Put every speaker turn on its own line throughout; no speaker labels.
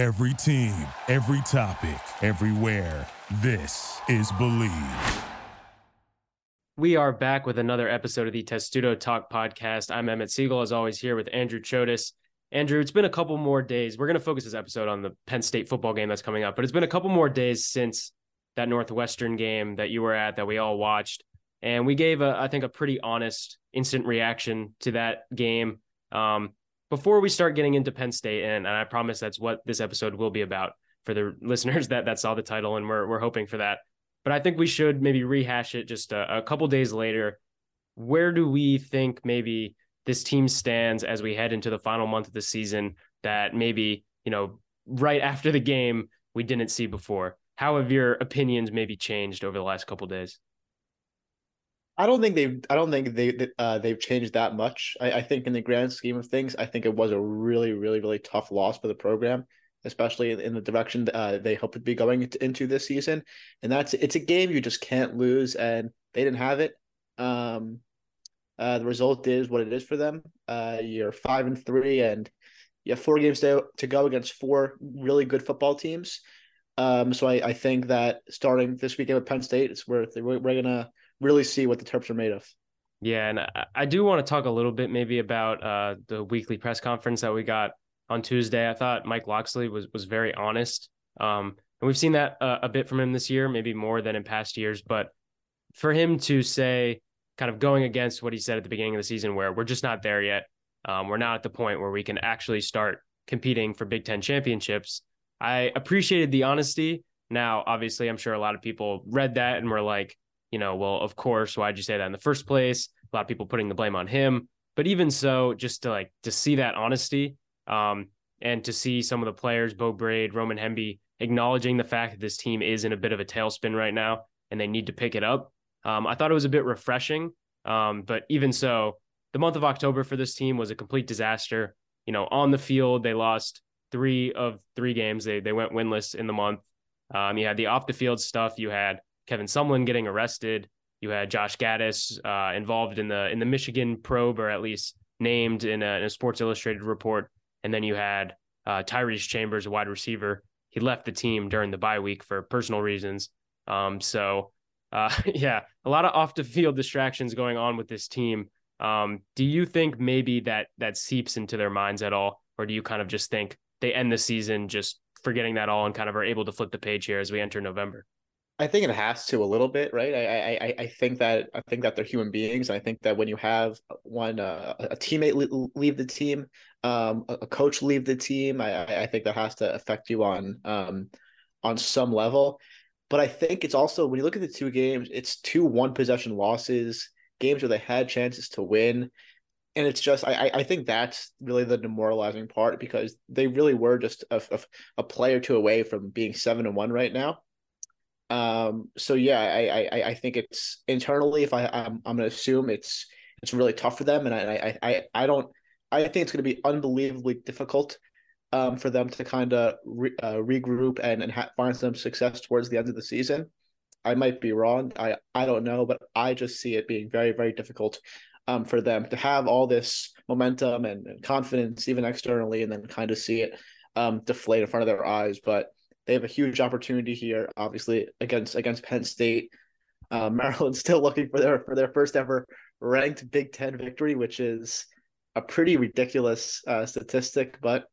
Every team, every topic, everywhere. This is Bleav.
We are back with another episode of the Testudo Talk podcast. I'm Emmett Siegel, as always, here with Andrew Chodes. Andrew, it's been a couple more days. We're going to focus this episode on the Penn State football game that's coming up, but it's been a couple more days since that Northwestern game that you were at that we all watched. And we gave, a, I think, a pretty honest instant reaction to that game. Um, before we start getting into Penn State, and, and I promise that's what this episode will be about for the listeners that that saw the title, and we're we're hoping for that. But I think we should maybe rehash it just a, a couple days later. Where do we think maybe this team stands as we head into the final month of the season? That maybe you know right after the game we didn't see before. How have your opinions maybe changed over the last couple days?
I don't think they've. I don't think they uh, they've changed that much. I, I, think in the grand scheme of things, I think it was a really, really, really tough loss for the program, especially in the direction uh, they hope to be going into this season. And that's it's a game you just can't lose, and they didn't have it. Um, uh, the result is what it is for them. Uh, you're five and three, and you have four games to, to go against four really good football teams. Um, so I, I think that starting this weekend with Penn State, it's where we're, we're gonna really see what the Terps are made of.
Yeah, and I, do want to talk a little bit maybe about uh, the weekly press conference that we got on Tuesday. I thought Mike Locksley was was very honest, um, and we've seen that uh, a bit from him this year, maybe more than in past years. But for him to say, kind of going against what he said at the beginning of the season, where we're just not there yet, um, we're not at the point where we can actually start competing for Big Ten championships. I appreciated the honesty. Now, obviously, I'm sure a lot of people read that and were like, you know, well, of course, why'd you say that in the first place? A lot of people putting the blame on him. But even so, just to like to see that honesty, um, and to see some of the players, Beau Brade, Roman Hemby, acknowledging the fact that this team is in a bit of a tailspin right now and they need to pick it up. Um, I thought it was a bit refreshing. Um, but even so, the month of October for this team was a complete disaster. You know, on the field, they lost three of three games. They they went winless in the month. Um, you had the off the field stuff. You had Kevin Sumlin getting arrested. You had Josh Gattis uh, involved in the in the Michigan probe, or at least named in a, in a Sports Illustrated report. And then you had uh, Tyrese Chambers, a wide receiver. He left the team during the bye week for personal reasons. Um, so, uh, yeah, a lot of off the field distractions going on with this team. Um, do you think maybe that that seeps into their minds at all, or do you kind of just think they end the season just forgetting that all and kind of are able to flip the page here as we enter November?
I think it has to a little bit, right? I I I think that I think that they're human beings. and I think that when you have one uh, a teammate leave the team, um, a coach leave the team, I I think that has to affect you on um on some level. But I think it's also when you look at the two games, it's two one possession losses, games where they had chances to win, and it's just I I think that's really the demoralizing part because they really were just a, a, a play or two away from being seven and one right now um, so yeah, I, I I think it's internally. If I I'm, I'm gonna assume it's it's really tough for them, and I I I, I don't. I think it's going to be unbelievably difficult um, for them to kind of re, uh, regroup and and ha- find some success towards the end of the season. I might be wrong. I I don't know, but I just see it being very very difficult um, for them to have all this momentum and, and confidence, even externally, and then kind of see it um, deflate in front of their eyes. But they have a huge opportunity here, obviously against against Penn State. Uh, Maryland's still looking for their for their first ever ranked Big Ten victory, which is a pretty ridiculous uh, statistic. But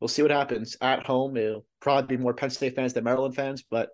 we'll see what happens at home. It'll probably be more Penn State fans than Maryland fans, but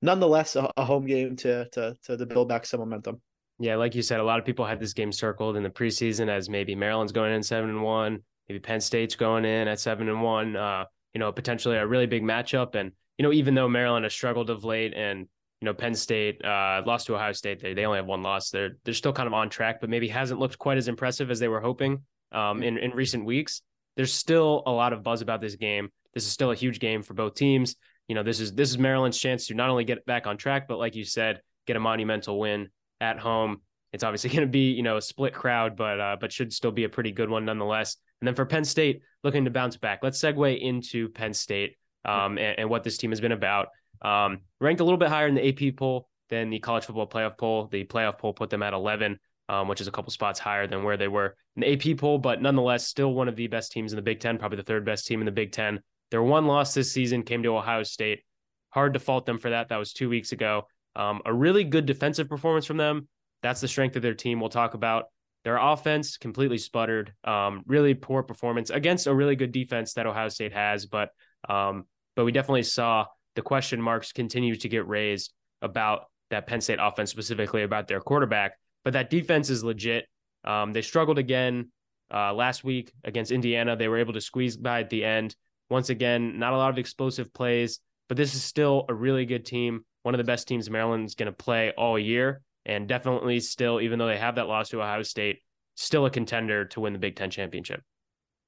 nonetheless, a, a home game to, to to to build back some momentum.
Yeah, like you said, a lot of people had this game circled in the preseason as maybe Maryland's going in seven and one, maybe Penn State's going in at seven and one. Uh, you know, potentially a really big matchup. And, you know, even though Maryland has struggled of late and, you know, Penn State uh, lost to Ohio State, they, they only have one loss. They're, they're still kind of on track, but maybe hasn't looked quite as impressive as they were hoping um, in, in recent weeks. There's still a lot of buzz about this game. This is still a huge game for both teams. You know, this is this is Maryland's chance to not only get back on track, but like you said, get a monumental win at home. It's obviously going to be you know a split crowd, but uh, but should still be a pretty good one nonetheless. And then for Penn State, looking to bounce back. Let's segue into Penn State um, and, and, what this team has been about. Um, ranked a little bit higher in the AP poll than the college football playoff poll. The playoff poll put them at 11, um, which is a couple spots higher than where they were in the AP poll, but nonetheless, still one of the best teams in the Big Ten, probably the third best team in the Big Ten. Their one loss this season came to Ohio State. Hard to fault them for that. That was two weeks ago. Um, a really good defensive performance from them. That's the strength of their team. We'll talk about their offense completely sputtered. Um, really poor performance against a really good defense that Ohio State has, but um, but we definitely saw the question marks continue to get raised about that Penn State offense, specifically about their quarterback. But that defense is legit. Um, they struggled again uh, last week against Indiana. They were able to squeeze by at the end. Once again, not a lot of explosive plays, but this is still a really good team. One of the best teams Maryland's going to play all year and definitely still, even though they have that loss to Ohio State, still a contender to win the Big Ten championship.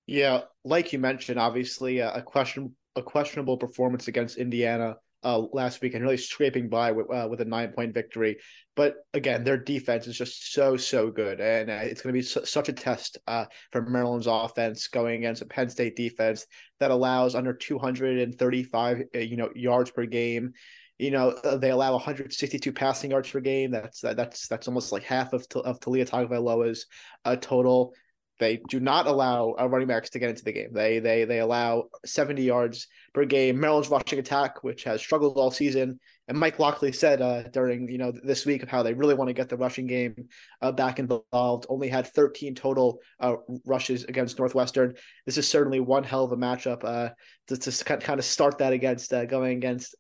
Yeah, like you mentioned, obviously a question a questionable performance against Indiana uh, last week and really scraping by with, uh, with a nine point victory. But again, their defense is just so so good, and uh, it's going to be su- such a test uh, for Maryland's offense going against a Penn State defense that allows under 235 uh, you know yards per game you know uh, they allow 162 passing yards per game. That's that's that's almost like half of of Taulia Tagovailoa's uh, total. They do not allow uh, running backs to get into the game. They they they allow 70 yards per game. Maryland's rushing attack, which has struggled all season, and Mike Locksley said uh, during you know this week of how they really want to get the rushing game uh, back involved. Only had 13 total uh, rushes against Northwestern. This is certainly one hell of a matchup uh, to, to kind of start that against going against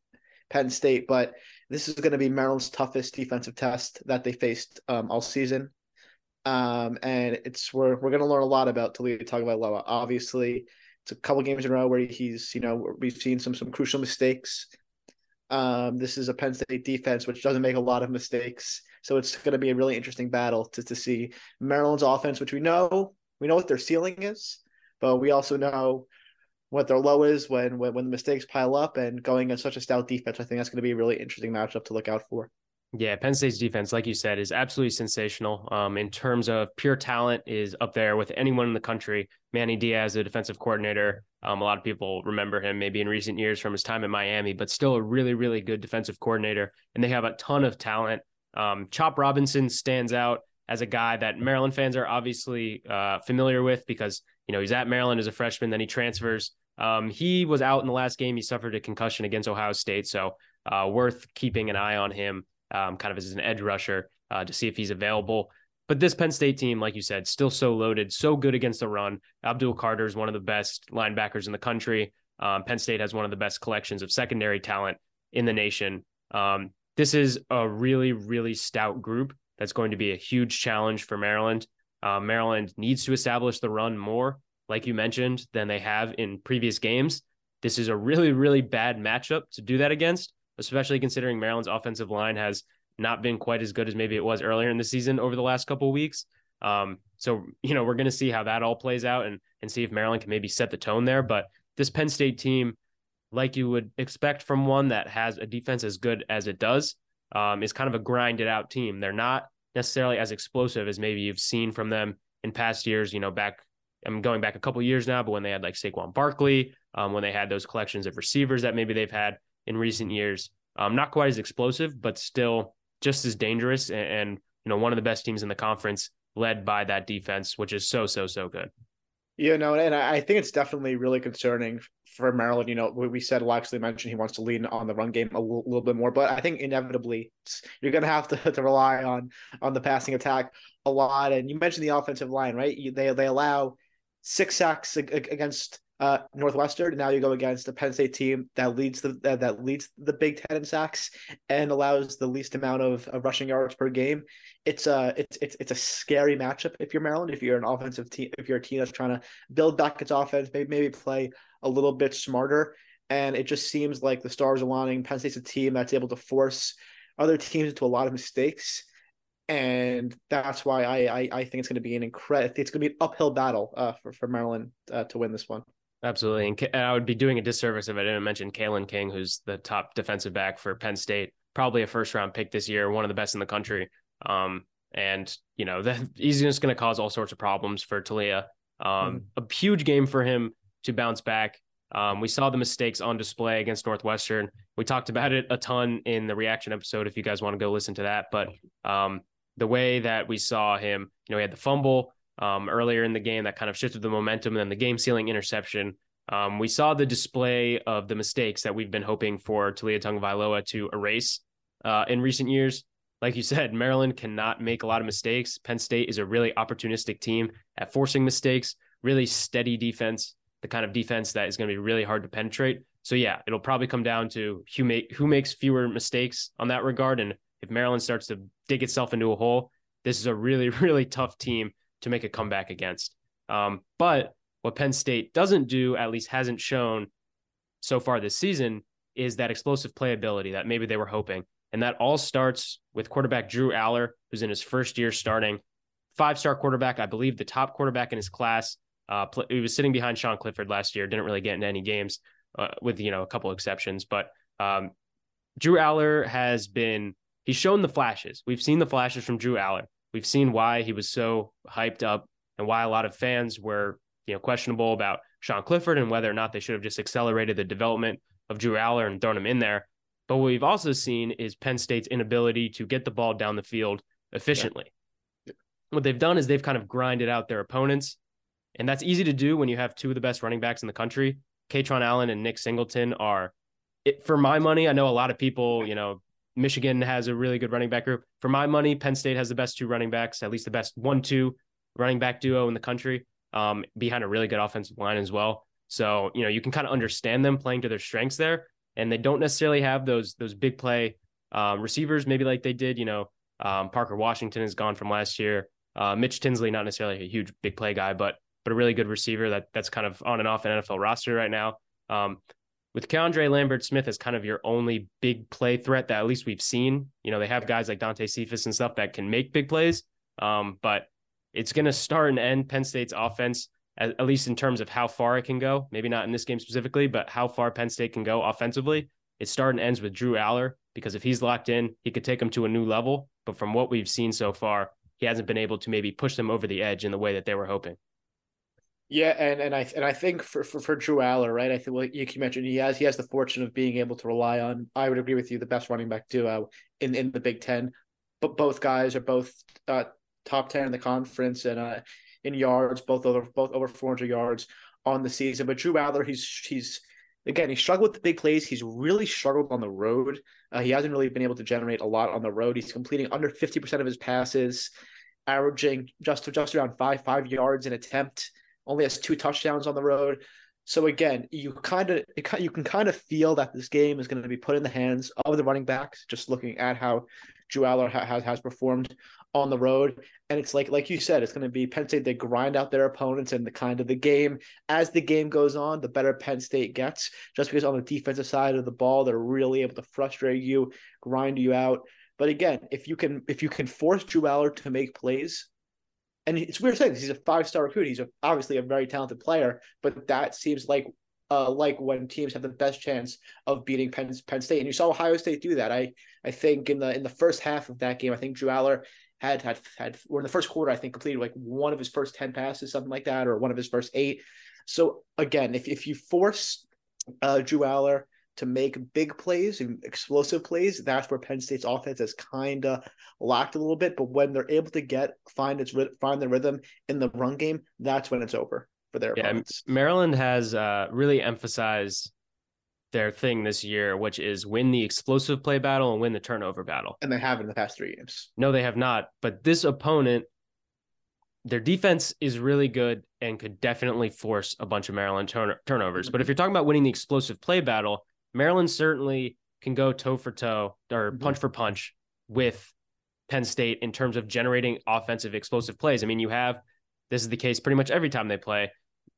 Penn State, but this is going to be Maryland's toughest defensive test that they faced um, all season. Um, and it's we're we're going to learn a lot about Taulia Tagovailoa. Obviously, it's a couple games in a row where he's you know we've seen some some crucial mistakes. Um, this is a Penn State defense which doesn't make a lot of mistakes, so it's going to be a really interesting battle to to see Maryland's offense, which we know we know what their ceiling is, but we also know what their low is when, when when the mistakes pile up and going in such a stout defense. I think that's going to be a really interesting matchup to look out for.
Yeah, Penn State's defense, like you said, is absolutely sensational. Um, in terms of pure talent, is up there with anyone in the country. Manny Diaz, a defensive coordinator. Um, a lot of people remember him maybe in recent years from his time in Miami, but still a really, really good defensive coordinator. And they have a ton of talent. Um, Chop Robinson stands out as a guy that Maryland fans are obviously uh, familiar with because you know he's at Maryland as a freshman, then he transfers um, he was out in the last game. He suffered a concussion against Ohio State, so uh, worth keeping an eye on him, um, kind of as an edge rusher uh, to see if he's available. But this Penn State team, like you said, still so loaded, so good against the run. Abdul Carter is one of the best linebackers in the country. Um, Penn State has one of the best collections of secondary talent in the nation. Um, this is a really, really stout group that's going to be a huge challenge for Maryland. Uh, Maryland needs to establish the run more like you mentioned, than they have in previous games. This is a really, really bad matchup to do that against, especially considering Maryland's offensive line has not been quite as good as maybe it was earlier in the season over the last couple weeks. Um, so you know we're going to see how that all plays out and and see if Maryland can maybe set the tone there. But this Penn State team, like you would expect from one that has a defense as good as it does, um, is kind of a grinded out team. They're not necessarily as explosive as maybe you've seen from them in past years. You know, back I'm going back a couple years now, but when they had like Saquon Barkley, um, when they had those collections of receivers that maybe they've had in recent years, um, not quite as explosive, but still just as dangerous and, and you know one of the best teams in the conference, led by that defense, which is so so so good.
Yeah, know, and I think it's definitely really concerning for Maryland. You know, we said Locksley mentioned he wants to lean on the run game a little, little bit more, but I think inevitably you're going to have to, to rely on on the passing attack a lot. And you mentioned the offensive line, right? You, they they allow six sacks against uh, Northwestern. Now you go against a Penn State team that leads the uh, that leads the Big Ten in sacks and allows the least amount of, of, rushing yards per game. It's a it's it's it's a scary matchup if you're Maryland. If you're an offensive team, if you're a team that's trying to build back its offense, maybe maybe play a little bit smarter. And it just seems like the stars aligning. Penn State's a team that's able to force other teams into a lot of mistakes and that's why I I, I think it's going to be an incredible. It's going to be an uphill battle uh, for for Maryland uh, to win this one.
Absolutely, and I would be doing a disservice if I didn't mention Kalen King, who's the top defensive back for Penn State, probably a first round pick this year, one of the best in the country. Um, and you know that he's just going to cause all sorts of problems for Taulia. Um, mm-hmm. a huge game for him to bounce back. Um, we saw the mistakes on display against Northwestern. We talked about it a ton in the reaction episode. If you guys want to go listen to that, but um, the way that we saw him, you know, he had the fumble um, earlier in the game that kind of shifted the momentum, and then the game sealing interception Um, we saw the display of the mistakes that we've been hoping for Taulia Tagovailoa to erase uh, in recent years. Like you said, Maryland cannot make a lot of mistakes. Penn State is a really opportunistic team at forcing mistakes, really steady defense, the kind of defense that is going to be really hard to penetrate. So yeah, it'll probably come down to who make who makes fewer mistakes on that regard. And if Maryland starts to dig itself into a hole, this is a really really tough team to make a comeback against. Um, but what Penn State doesn't do, at least hasn't shown so far this season, is that explosive playability that maybe they were hoping. And that all starts with quarterback Drew Allar, who's in his first year starting. Five star quarterback, I believe the top quarterback in his class. Uh, he was sitting behind Sean Clifford last year, didn't really get into any games uh, with, you know, a couple exceptions. But um, Drew Allar has been, he's shown the flashes. We've seen the flashes from Drew Allar. We've seen why he was so hyped up and why a lot of fans were, you know, questionable about Sean Clifford and whether or not they should have just accelerated the development of Drew Allar and thrown him in there. But what we've also seen is Penn State's inability to get the ball down the field efficiently. Yeah. What they've done is they've kind of grinded out their opponents. And that's easy to do when you have two of the best running backs in the country. Kaytron Allen and Nick Singleton are, it, for my money, I know a lot of people, you know, Michigan has a really good running back group. For my money, Penn State has the best two running backs, at least the best one two running back duo in the country, um, behind a really good offensive line as well. So, you know, you can kind of understand them playing to their strengths there. And they don't necessarily have those those big play um, receivers, maybe like they did, you know, um, Parker Washington is gone from last year. Uh, Mitch Tinsley, not necessarily a huge big play guy, but but a really good receiver that that's kind of on and off an NFL roster right now. Um, with Keandre Lambert Smith as kind of your only big play threat that at least we've seen. You know, they have guys like Dante Cephas and stuff that can make big plays. Um, but it's going to start and end Penn State's offense, at, at, least in terms of how far it can go. Maybe not in this game specifically, but how far Penn State can go offensively. It starts and ends with Drew Allar because if he's locked in, he could take them to a new level. But from what we've seen so far, he hasn't been able to maybe push them over the edge in the way that they were hoping.
Yeah, and, and I and I think for, for, for Drew Allar, right? I think well, you mentioned he has he has the fortune of being able to rely on. I would agree with you, the best running back duo in, in the Big Ten. But both guys are both uh, top ten in the conference and uh, in yards, both over both over four hundred yards on the season. But Drew Allar, he's he's again he struggled with the big plays. He's really struggled on the road. Uh, he hasn't really been able to generate a lot on the road. He's completing under fifty percent of his passes, averaging just just around five five yards an attempt only has two touchdowns on the road. So again, you kind of you can kind of feel that this game is going to be put in the hands of the running backs. Just looking at how Drew Allar has has performed on the road, and it's like like you said, it's going to be Penn State. They grind out their opponents, and the kind of the game as the game goes on, the better Penn State gets. Just because on the defensive side of the ball, they're really able to frustrate you, grind you out. But again, if you can if you can force Drew Allar to make plays, and it's weird saying he's a five star recruit. He's a, obviously a very talented player, but that seems like uh, like when teams have the best chance of beating Penn, Penn State. And you saw Ohio State do that. I I think in the in the first half of that game, I think Drew Allar had had had or in the first quarter, I think completed like one of his first ten passes, something like that, or one of his first eight. So again, if if you force uh, Drew Allar to make big plays and explosive plays, that's where Penn State's offense has kind of lacked a little bit. But when they're able to get find its find the rhythm in the run game, that's when it's over for their yeah, opponents.
Maryland has uh, really emphasized their thing this year, which is win the explosive play battle and win the turnover battle.
And they have in the past three games.
No, they have not. But this opponent, their defense is really good and could definitely force a bunch of Maryland turn- turnovers. Mm-hmm. But if you're talking about winning the explosive play battle, Maryland certainly can go toe for toe or mm-hmm. punch for punch with Penn State in terms of generating offensive explosive plays. I mean, you have this is the case pretty much every time they play.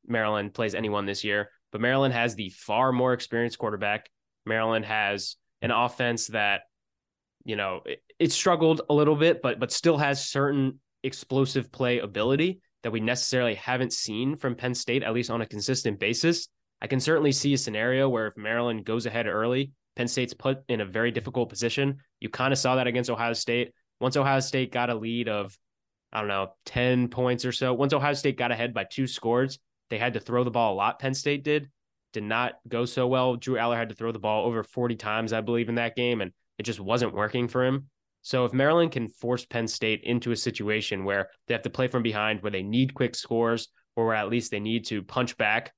Maryland plays anyone this year, but Maryland has the far more experienced quarterback. Maryland has an offense that, you know, it, it struggled a little bit, but but still has certain explosive play ability that we necessarily haven't seen from Penn State, at least on a consistent basis. I can certainly see a scenario where if Maryland goes ahead early, Penn State's put in a very difficult position. You kind of saw that against Ohio State. Once Ohio State got a lead of, I don't know, 10 points or so, once Ohio State got ahead by two scores, they had to throw the ball a lot. Penn State did. Did not go so well. Drew Allar had to throw the ball over 40 times, I believe, in that game, and it just wasn't working for him. So if Maryland can force Penn State into a situation where they have to play from behind, where they need quick scores, or where at least they need to punch back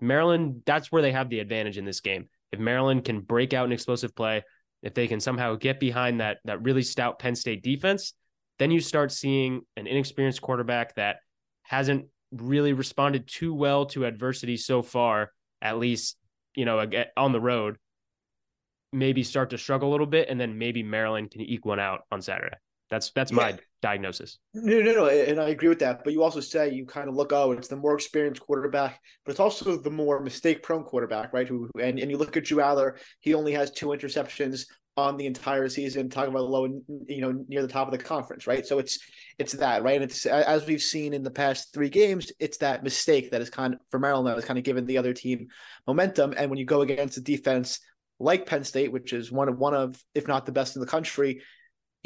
Maryland, that's where they have the advantage in this game. If Maryland can break out an explosive play, if they can somehow get behind that that really stout Penn State defense, then you start seeing an inexperienced quarterback that hasn't really responded too well to adversity so far, at least, you know, on the road, maybe start to struggle a little bit, and then maybe Maryland can eke one out on Saturday. That's that's yeah. my diagnosis.
No, no, no, and I agree with that. But you also say you kind of look, oh, it's the more experienced quarterback, but it's also the more mistake-prone quarterback, right? Who and, and you look at Drew Allar, he only has two interceptions on the entire season. Talking about low, you know, near the top of the conference, right? So it's it's that, right? And it's as we've seen in the past three games, it's that mistake that is kind of for Maryland that has kind of given the other team momentum. And when you go against a defense like Penn State, which is one of one of, if not the best in the country,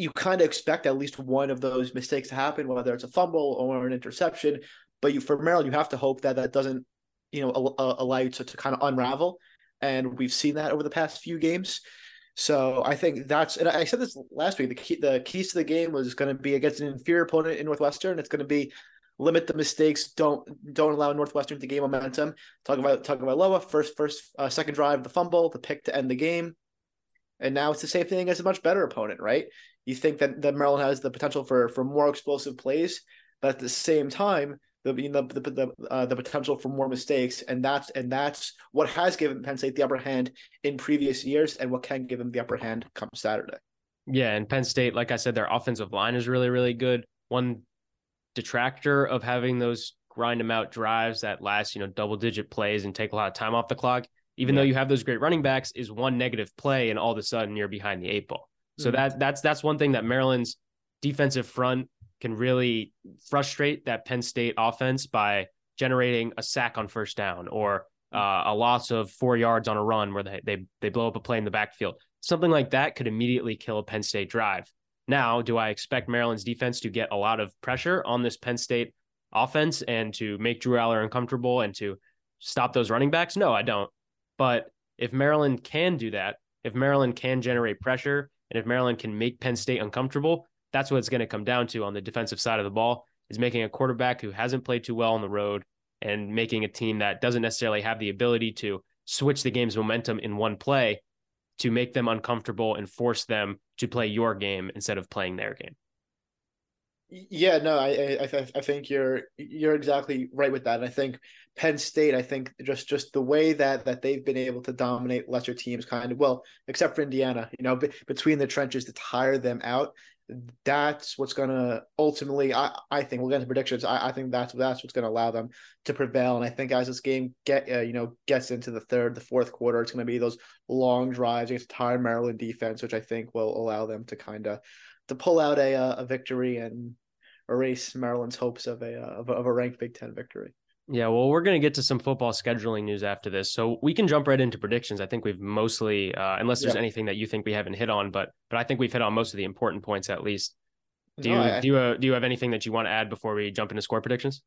you kind of expect at least one of those mistakes to happen, whether it's a fumble or an interception. But you, for Maryland, you have to hope that that doesn't, you know, allow you to, to kind of unravel. And we've seen that over the past few games. So I think that's, and I said this last week. The key, the keys to the game was going to be against an inferior opponent in Northwestern. It's going to be limit the mistakes. Don't don't allow Northwestern to gain momentum. Talk about talking about Loa first first uh, second drive, the fumble, the pick to end the game. And now it's the same thing as a much better opponent, right? You think that, that Maryland has the potential for for more explosive plays, but at the same time, the you know, the the, uh, the potential for more mistakes, and that's and that's what has given Penn State the upper hand in previous years, and what can give them the upper hand come Saturday.
Yeah, and Penn State, like I said, their offensive line is really really good. One detractor of having those grind them out drives that last you know double digit plays and take a lot of time off the clock even yeah. though you have those great running backs, is one negative play and all of a sudden you're behind the eight ball. So mm-hmm. that that's that's one thing that Maryland's defensive front can really frustrate that Penn State offense by generating a sack on first down or uh, a loss of four yards on a run where they, they they blow up a play in the backfield. Something like that could immediately kill a Penn State drive. Now, do I expect Maryland's defense to get a lot of pressure on this Penn State offense and to make Drew Allar uncomfortable and to stop those running backs? No, I don't. But if Maryland can do that, if Maryland can generate pressure, and if Maryland can make Penn State uncomfortable, that's what it's going to come down to on the defensive side of the ball is making a quarterback who hasn't played too well on the road and making a team that doesn't necessarily have the ability to switch the game's momentum in one play to make them uncomfortable and force them to play your game instead of playing their game.
Yeah, no, I I I think you're you're exactly right with that. And I think Penn State, I think just just the way that that they've been able to dominate lesser teams, kind of well, except for Indiana, you know, b- between the trenches to tire them out. That's what's to ultimately, I, I think we'll get into predictions. I, I think that's that's what's to allow them to prevail. And I think as this game get uh, you know gets into the third, the fourth quarter, it's to be those long drives against tired Maryland defense, which I think will allow them to kind of to pull out a uh, a victory and erase Maryland's hopes of a uh, of a, of a ranked Big Ten victory.
Yeah, well, we're going to get to some football scheduling news after this, so we can jump right into predictions. I think we've mostly, uh, unless there's yeah. anything that you think we haven't hit on, but but I think we've hit on most of the important points at least. Do no, you I, do you uh, do you have anything that you want to add before we jump into score predictions?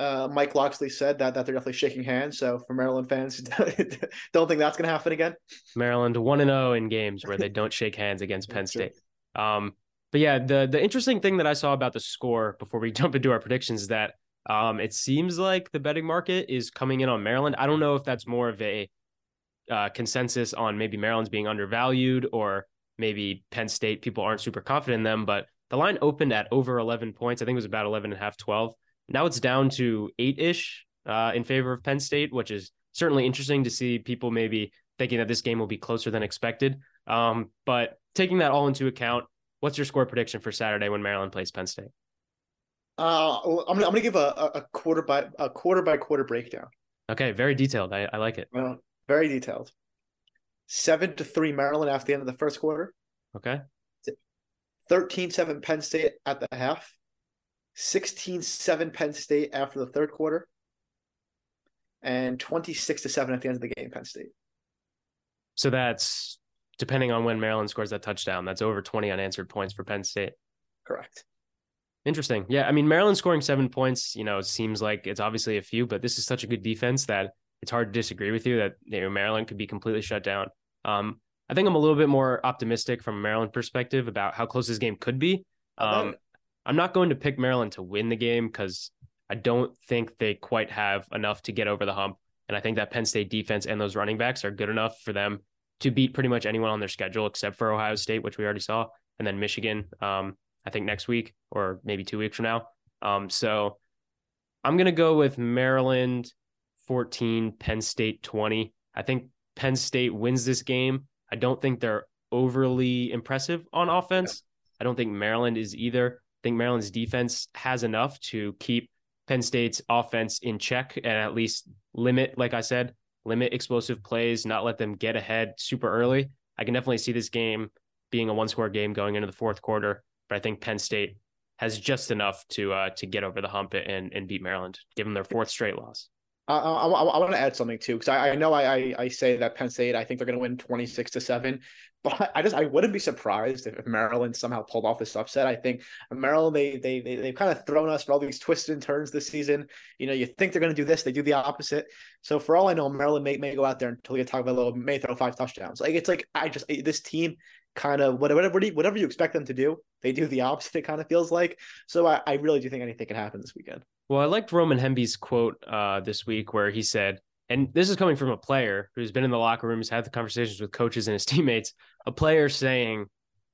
Uh, Mike Locksley said that that they're definitely shaking hands. So for Maryland fans, don't think that's going to happen again.
Maryland one and zero oh in games where they don't shake hands against Penn State. Um, but yeah, the the interesting thing that I saw about the score before we jump into our predictions is that um, it seems like the betting market is coming in on Maryland. I don't know if that's more of a uh, consensus on maybe Maryland's being undervalued or maybe Penn State people aren't super confident in them, but the line opened at over 11 points. I think it was about 11 and a half, 12. Now it's down to eight ish uh, in favor of Penn State, which is certainly interesting to see people maybe thinking that this game will be closer than expected. Um, but taking that all into account, What's your score prediction for Saturday when Maryland plays Penn State?
Uh, I'm gonna I'm gonna give a, a quarter by a quarter by quarter breakdown.
Okay, very detailed. I, I like it.
Well, very detailed. Seven to three Maryland after the end of the first quarter.
Okay.
13-7 Penn State at the half. 16-7 Penn State after the third quarter. And 26 to 7 at the end of the game, Penn State.
So that's depending on when Maryland scores that touchdown. That's over 20 unanswered points for Penn State.
Correct.
Interesting. Yeah. I mean, Maryland scoring seven points, you know, seems like it's obviously a few, but this is such a good defense that it's hard to disagree with you that you know, Maryland could be completely shut down. Um, I think I'm a little bit more optimistic from a Maryland perspective about how close this game could be. Um, I'm not going to pick Maryland to win the game because I don't think they quite have enough to get over the hump. And I think that Penn State defense and those running backs are good enough for them to beat pretty much anyone on their schedule except for Ohio State, which we already saw, and then Michigan. Um, I think next week or maybe two weeks from now. Um, so I'm gonna go with Maryland 14, Penn State 20. I think Penn State wins this game. I don't think they're overly impressive on offense. I don't think Maryland is either. I think Maryland's defense has enough to keep Penn State's offense in check and at least limit, like I said, limit explosive plays, not let them get ahead super early. I can definitely see this game being a one score game going into the fourth quarter, but I think Penn State has just enough to uh, to get over the hump and and beat Maryland, give them their fourth straight loss.
I, I, I want to add something too because I, I know I, I say that Penn State I think they're going to win twenty six to seven, but I just I wouldn't be surprised if, Maryland somehow pulled off this upset. I think Maryland they they, they they've kind of thrown us for all these twists and turns this season. You know, you think they're going to do this, they do the opposite. So for all I know, Maryland may may go out there about a little may throw five touchdowns. Like it's like I just this team kind of whatever whatever you expect them to do, they do the opposite. It kind of feels like. So I, I really do think anything can happen this weekend.
Well, I liked Roman Hemby's quote uh, this week where he said, and this is coming from a player who's been in the locker rooms, had the conversations with coaches and his teammates, a player saying,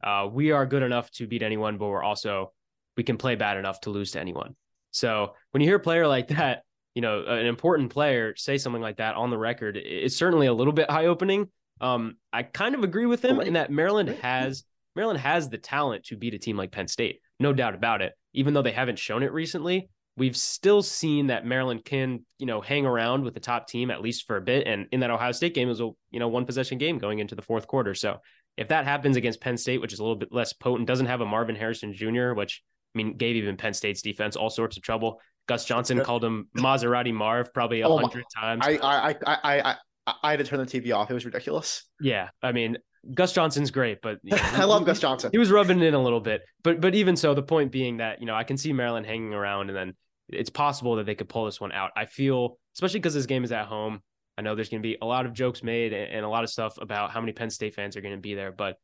uh, we are good enough to beat anyone, but we're also, we can play bad enough to lose to anyone. So when you hear a player like that, you know, an important player say something like that on the record, it's certainly a little bit high opening. Um, I kind of agree with him in that Maryland has Maryland has the talent to beat a team like Penn State, no doubt about it. Even though they haven't shown it recently, we've still seen that Maryland can, you know, hang around with the top team at least for a bit. And in that Ohio State game, it was a, you know, one possession game going into the fourth quarter. So if that happens against Penn State, which is a little bit less potent, doesn't have a Marvin Harrison Jr., which I mean, gave even Penn State's defense all sorts of trouble. Gus Johnson called him Maserati Marv probably a oh hundred oh times.
I, I, I, I, I, I had to turn the TV off. It was ridiculous.
Yeah. I mean, Gus Johnson's great, but you know,
I love Gus Johnson.
He was rubbing it in a little bit, but but even so, the point being that you know I can see Maryland hanging around, and then it's possible that they could pull this one out. I feel, especially because this game is at home. I know there's going to be a lot of jokes made and, and a lot of stuff about how many Penn State fans are going to be there, but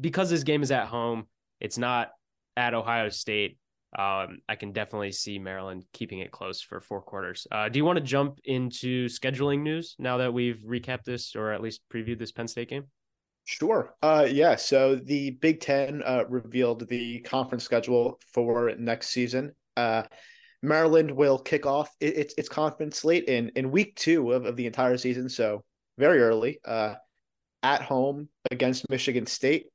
because this game is at home, it's not at Ohio State. Um, I can definitely see Maryland keeping it close for four quarters. Uh, do you want to jump into scheduling news now that we've recapped this or at least previewed this Penn State game?
Sure. Uh, yeah. So the Big Ten uh, revealed the conference schedule for next season. Uh, Maryland will kick off its its conference slate in in week two of, of the entire season, so very early. Uh, at home against Michigan State.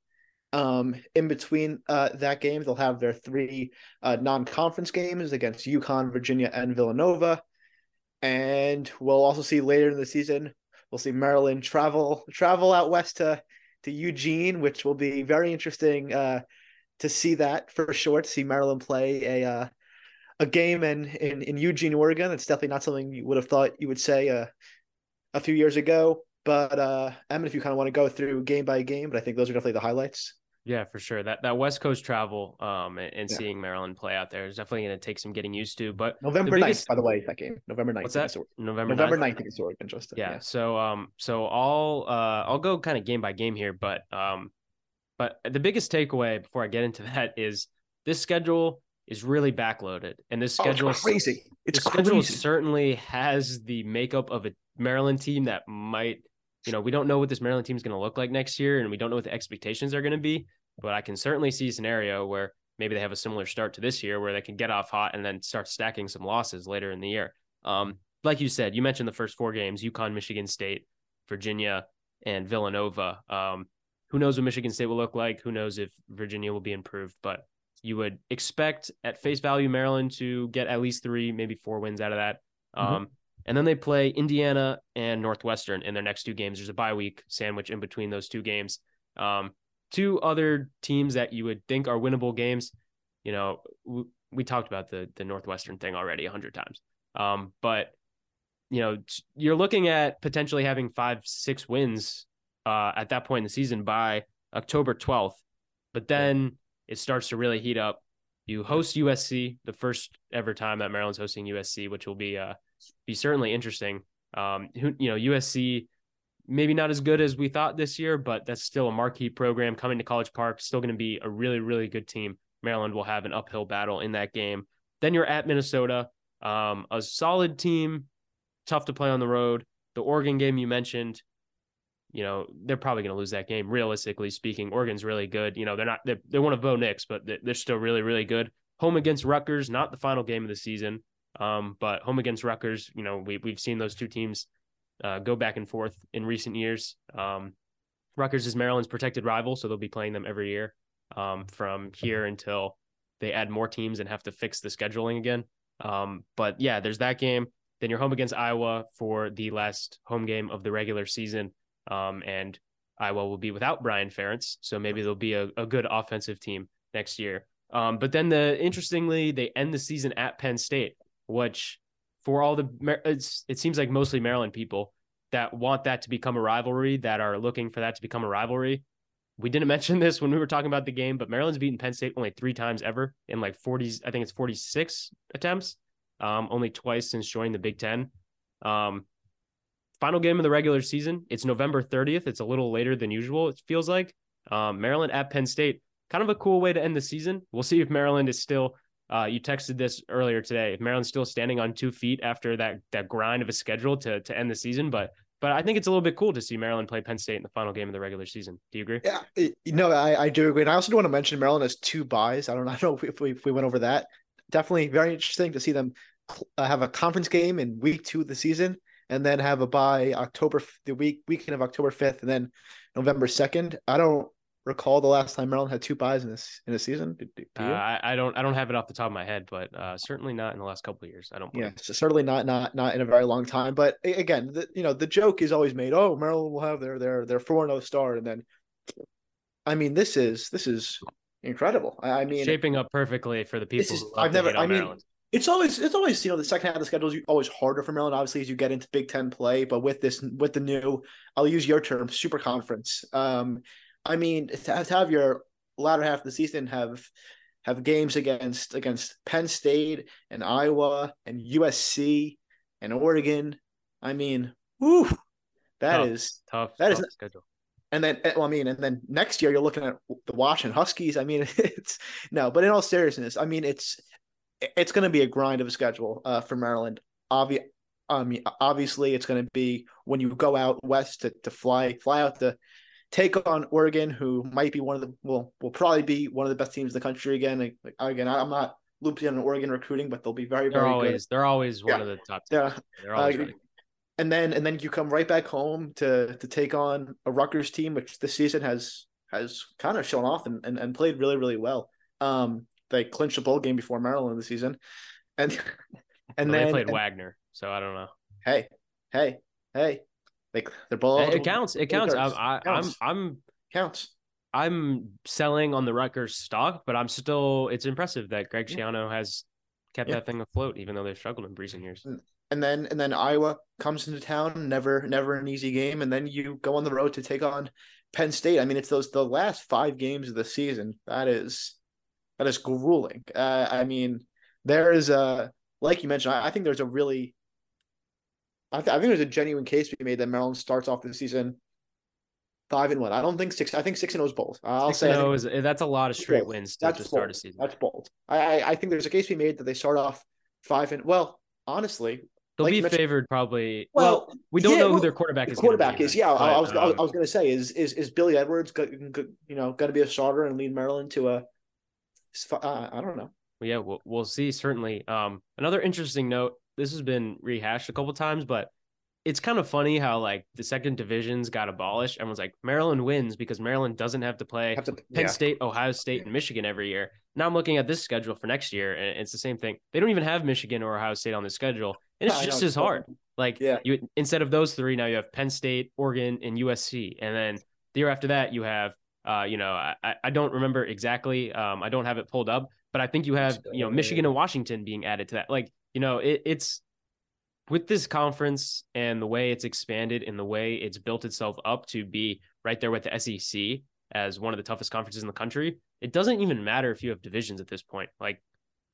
Um, in between uh, that game, they'll have their three uh, non-conference games against UConn, Virginia, and Villanova. And we'll also see later in the season, we'll see Maryland travel travel out west to to Eugene, which will be very interesting uh, to see that for sure. To see Maryland play a uh, a game in, in in Eugene, Oregon. It's definitely not something you would have thought you would say uh, a few years ago. But uh, Emmett, if you kind of want to go through game by game, but I think those are definitely the highlights.
Yeah, for sure. That that West Coast travel um and, and yeah. seeing Maryland play out there is definitely going to take some getting used to. But
November the biggest... 9th, by the way, that game. November 9th.
What's that?
November November 9th, 9th against Oregon, Justin.
Yeah, yeah. So um so I'll uh I'll go kind of game by game here, but um but the biggest takeaway before I get into that is this schedule is really backloaded, and this schedule oh,
it's crazy. It's
crazy. schedule certainly has the makeup of a Maryland team that might you know, we don't know what this Maryland team is going to look like next year, and we don't know what the expectations are going to be. But I can certainly see a scenario where maybe they have a similar start to this year, where they can get off hot and then start stacking some losses later in the year. Um, like you said, you mentioned the first four games: UConn, Michigan State, Virginia, and Villanova. Um, who knows what Michigan State will look like? Who knows if Virginia will be improved? But you would expect at face value Maryland to get at least three, maybe four wins out of that. Mm-hmm. Um, and then they play Indiana and Northwestern in their next two games. There's a bye week sandwich in between those two games. Um, two other teams that you would think are winnable games. You know, we, we talked about the the Northwestern thing already a hundred times. Um, but you know, you're looking at potentially having five, six wins uh, at that point in the season by October 12th. But then it starts to really heat up. You host USC, the first ever time that Maryland's hosting USC, which will be uh, be certainly interesting. Um, who, you know, USC maybe not as good as we thought this year, but that's still a marquee program coming to College Park. Still going to be a really, really good team. Maryland will have an uphill battle in that game. Then you're at Minnesota, um, a solid team, tough to play on the road. The Oregon game you mentioned, you know, they're probably going to lose that game. Realistically speaking, Oregon's really good. You know, they're not they're, they're one of Bo Nix, but they're still really really good. Home against Rutgers, not the final game of the season, um, but home against Rutgers. You know, we we've seen those two teams uh, go back and forth in recent years. Um, Rutgers is Maryland's protected rival, so they'll be playing them every year um, from here until they add more teams and have to fix the scheduling again. Um, but yeah, there's that game. Then you're home against Iowa for the last home game of the regular season. Um, and Iowa will be without Brian Ferentz. So maybe they'll be a, a good offensive team next year. Um, but then the interestingly, they end the season at Penn State, which for all the it seems like mostly Maryland people that want that to become a rivalry, that are looking for that to become a rivalry. We didn't mention this when we were talking about the game, but Maryland's beaten Penn State only three times ever in like 40s. I think it's 46 attempts, um, only twice since joining the Big Ten. Um, final game of the regular season. It's November 30th. It's a little later than usual, it feels like. Um, Maryland at Penn State. Kind of a cool way to end the season. We'll see if Maryland is still. Uh, you texted this earlier today. If Maryland's still standing on two feet after that that grind of a schedule to to end the season, but but I think it's a little bit cool to see Maryland play Penn State in the final game of the regular season. Do you agree?
Yeah, know, I, I do agree. And I also do want to mention Maryland has two byes. I don't, I don't know if we, if we went over that. Definitely very interesting to see them uh, have a conference game in week two of the season and then have a bye October, the week, weekend of October 5th and then November 2nd. I don't recall the last time Maryland had two byes in this in a season? Do,
do uh, I, I, don't I don't have it off the top of my head, but uh, certainly not in the last couple of years. I don't. Believe.
Yeah, so certainly not not not in a very long time. But again, the, you know, the joke is always made. Oh, Maryland will have their their their four zero oh start, and then, I mean, this is this is incredible. I, mean,
shaping up perfectly for the people. Is, I've never. I mean. Maryland.
It's always it's always you know the second half of the schedule is always harder for Maryland obviously as you get into Big Ten play but with this with the new I'll use your term super conference um I mean, to have, your latter half of the season have have games against against Penn State and Iowa and USC and Oregon. I mean, whew, that
tough,
is
tough.
That
tough
is
schedule.
And then, well, I mean, and then next year you're looking at the Washington Huskies. I mean, it's no, but in all seriousness, I mean, it's it's going to be a grind of a schedule uh, for Maryland. Obvi- um, obviously, it's going to be when you go out west to, to fly fly out the take on Oregon, who might be one of the will will probably be one of the best teams in the country again. Like, again, I'm not looped in on Oregon recruiting, but they'll be very
they're
very
always,
good.
They're always one yeah. of the top. Teams. Yeah, they're always. Uh,
and then and then you come right back home to to take on a Rutgers team, which this season has has kind of shown off and, and, and played really really well. Um, they clinched a bowl game before Maryland this season, and and
well,
then
they played
and,
Wagner, so I don't know.
Hey, hey, hey! Like they're both.
It counts. It counts. I'm, I, counts. I'm. I'm
counts.
I'm selling on the Rutgers stock, but I'm still. It's impressive that Greg Schiano has kept yeah. that thing afloat, even though they've struggled in recent years.
And then and then Iowa comes into town, never never an easy game, and then you go on the road to take on Penn State. I mean, it's those the last five games of the season. That is that is grueling. Uh, I mean, there is a like you mentioned. I, I think there's a really I, th- I think there's a genuine case to be made that Maryland starts off the season five and one. I don't think six. I think six and O's bold. I'll six say
and is, that's a lot of straight bold. wins to, to start a season.
That's bold. I, I, I think there's a case to be made that they start off five and well. Honestly,
they'll like be favored probably. Well, well we don't yeah, know well, who their quarterback is.
Quarterback
be,
is yeah. But, I was um, I was going to say is is is Billy Edwards go, go, you know going to be a starter and lead Maryland to a uh, I don't know.
Yeah, we'll, we'll see. Certainly. Um, another interesting note. This has been rehashed a couple times, but it's kind of funny how like the second divisions got abolished. Everyone's like Maryland wins because Maryland doesn't have to play have to, Penn yeah. State, Ohio State, and Michigan every year. Now I'm looking at this schedule for next year, and it's the same thing. They don't even have Michigan or Ohio State on the schedule, and it's just as hard. Like yeah. you instead of those three, now you have Penn State, Oregon, and USC, and then the year after that you have, uh, you know, I, I don't remember exactly. Um, I don't have it pulled up, but I think you have, you know, Michigan and Washington being added to that. Like, you know, it, it's with this conference and the way it's expanded and the way it's built itself up to be right there with the SEC as one of the toughest conferences in the country, it doesn't even matter if you have divisions at this point. Like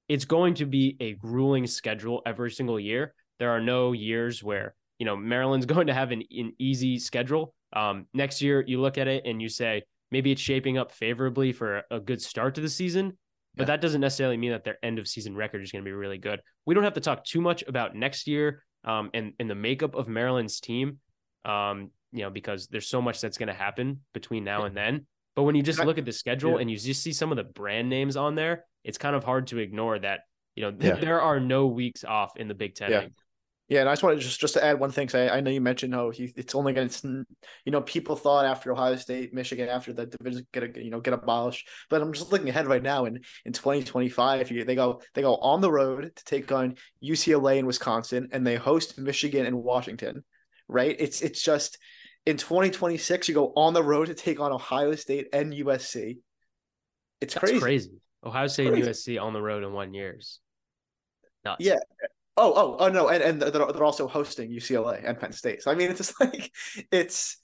it's going to be a grueling schedule every single year. There are no years where, you know, Maryland's going to have an, an easy schedule. Um, next year, you look at it and you say, maybe it's shaping up favorably for a good start to the season. But that doesn't necessarily mean that their end of season record is going to be really good. We don't have to talk too much about next year um, and and the makeup of Maryland's team, um, you know, because there's so much that's going to happen between now and then. But when you just look at the schedule yeah. and you just see some of the brand names on there, it's kind of hard to ignore that. You know, yeah. there are no weeks off in the Big Ten.
Yeah. Yeah, and I just wanted just just to add one thing. I, I know you mentioned how he, it's only going to, you know, people thought after Ohio State, Michigan, after the division get a, you know get abolished. But I'm just looking ahead right now, and in 2025, you, they go they go on the road to take on UCLA and Wisconsin, and they host Michigan and Washington. Right? It's it's just in 2026, you go on the road to take on Ohio State and USC. It's
That's
crazy.
crazy. Ohio State crazy. and USC on the road in one year's.
Nuts. Yeah, Oh, oh, oh no, and and they're, they're also hosting UCLA and Penn State. So I mean, it's just like it's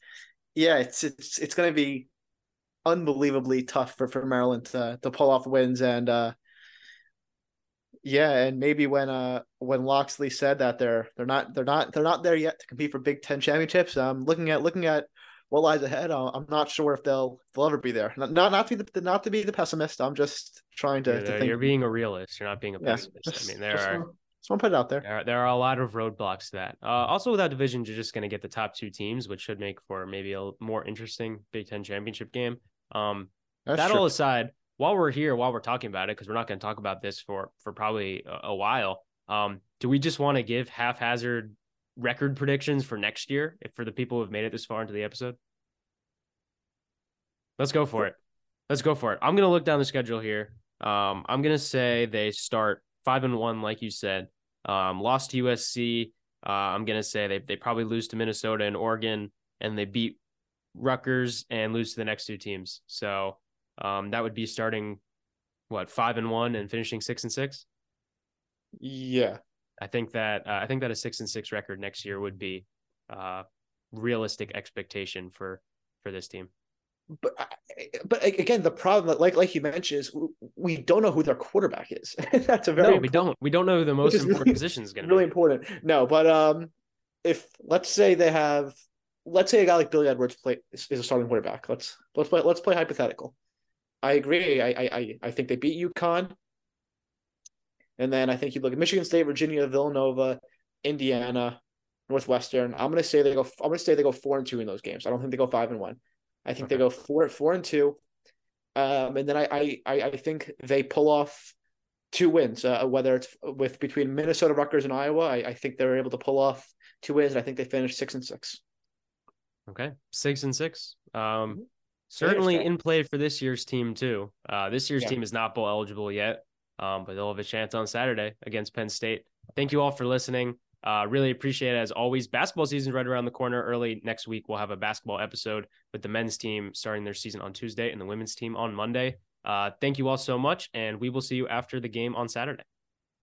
yeah, it's it's it's going to be unbelievably tough for for Maryland to to pull off wins and uh yeah, and maybe when uh when Locksley said that they're they're not they're not they're not there yet to compete for Big Ten championships. Um, looking at looking at what lies ahead, I'm not sure if they'll they'll ever be there. Not not, not to be the not to be the pessimist. I'm just trying to,
you're,
to think.
You're being a realist. You're not being a pessimist. Yeah, just, I mean, there are
want to put it out there.
There are, there are a lot of roadblocks to that. Uh, also, without division, you're just going to get the top two teams, which should make for maybe a more interesting Big Ten championship game. Um, that true. all aside, while we're here, while we're talking about it, because we're not going to talk about this for for probably a, a while. Um, do we just want to give haphazard record predictions for next year if for the people who've made it this far into the episode? Let's go for it. Let's go for it. I'm going to look down the schedule here. Um, I'm going to say they start five and one, like you said. Um, lost to USC. Uh, I'm gonna say they they probably lose to Minnesota and Oregon, and they beat Rutgers and lose to the next two teams. So um, that would be starting what five and one and finishing six and six.
Yeah,
I think that uh, I think that a six and six record next year would be uh, realistic expectation for for this team
but but again, the problem, like like you mentioned, is we don't know who their quarterback is. That's a very
no, we don't. We don't know who the most important really, position is going to
really be. important. No, but um, if let's say they have, let's say a guy like Billy Edwards play is, is a starting quarterback. Let's let's play let's play hypothetical. I agree. I I I think they beat UConn, and then I think you look at Michigan State, Virginia, Villanova, Indiana, Northwestern. I'm gonna say they go. I'm gonna say they go four and two in those games. I don't think they go five and one. I think okay. they go four four and two, um, and then I, I I think they pull off two wins. Uh, whether it's with between Minnesota, Rutgers, and Iowa, I, I think they're able to pull off two wins. I think they finish six and six.
Okay, six and six. Um, mm-hmm. certainly in play for this year's team too. Uh, this year's yeah. team is not bowl eligible yet, um, but they'll have a chance on Saturday against Penn State. Thank you all for listening. Uh, really appreciate it as always. Basketball season is right around the corner. Early next week, we'll have a basketball episode with the men's team starting their season on Tuesday and the women's team on Monday. Uh, thank you all so much, and we will see you after the game on Saturday.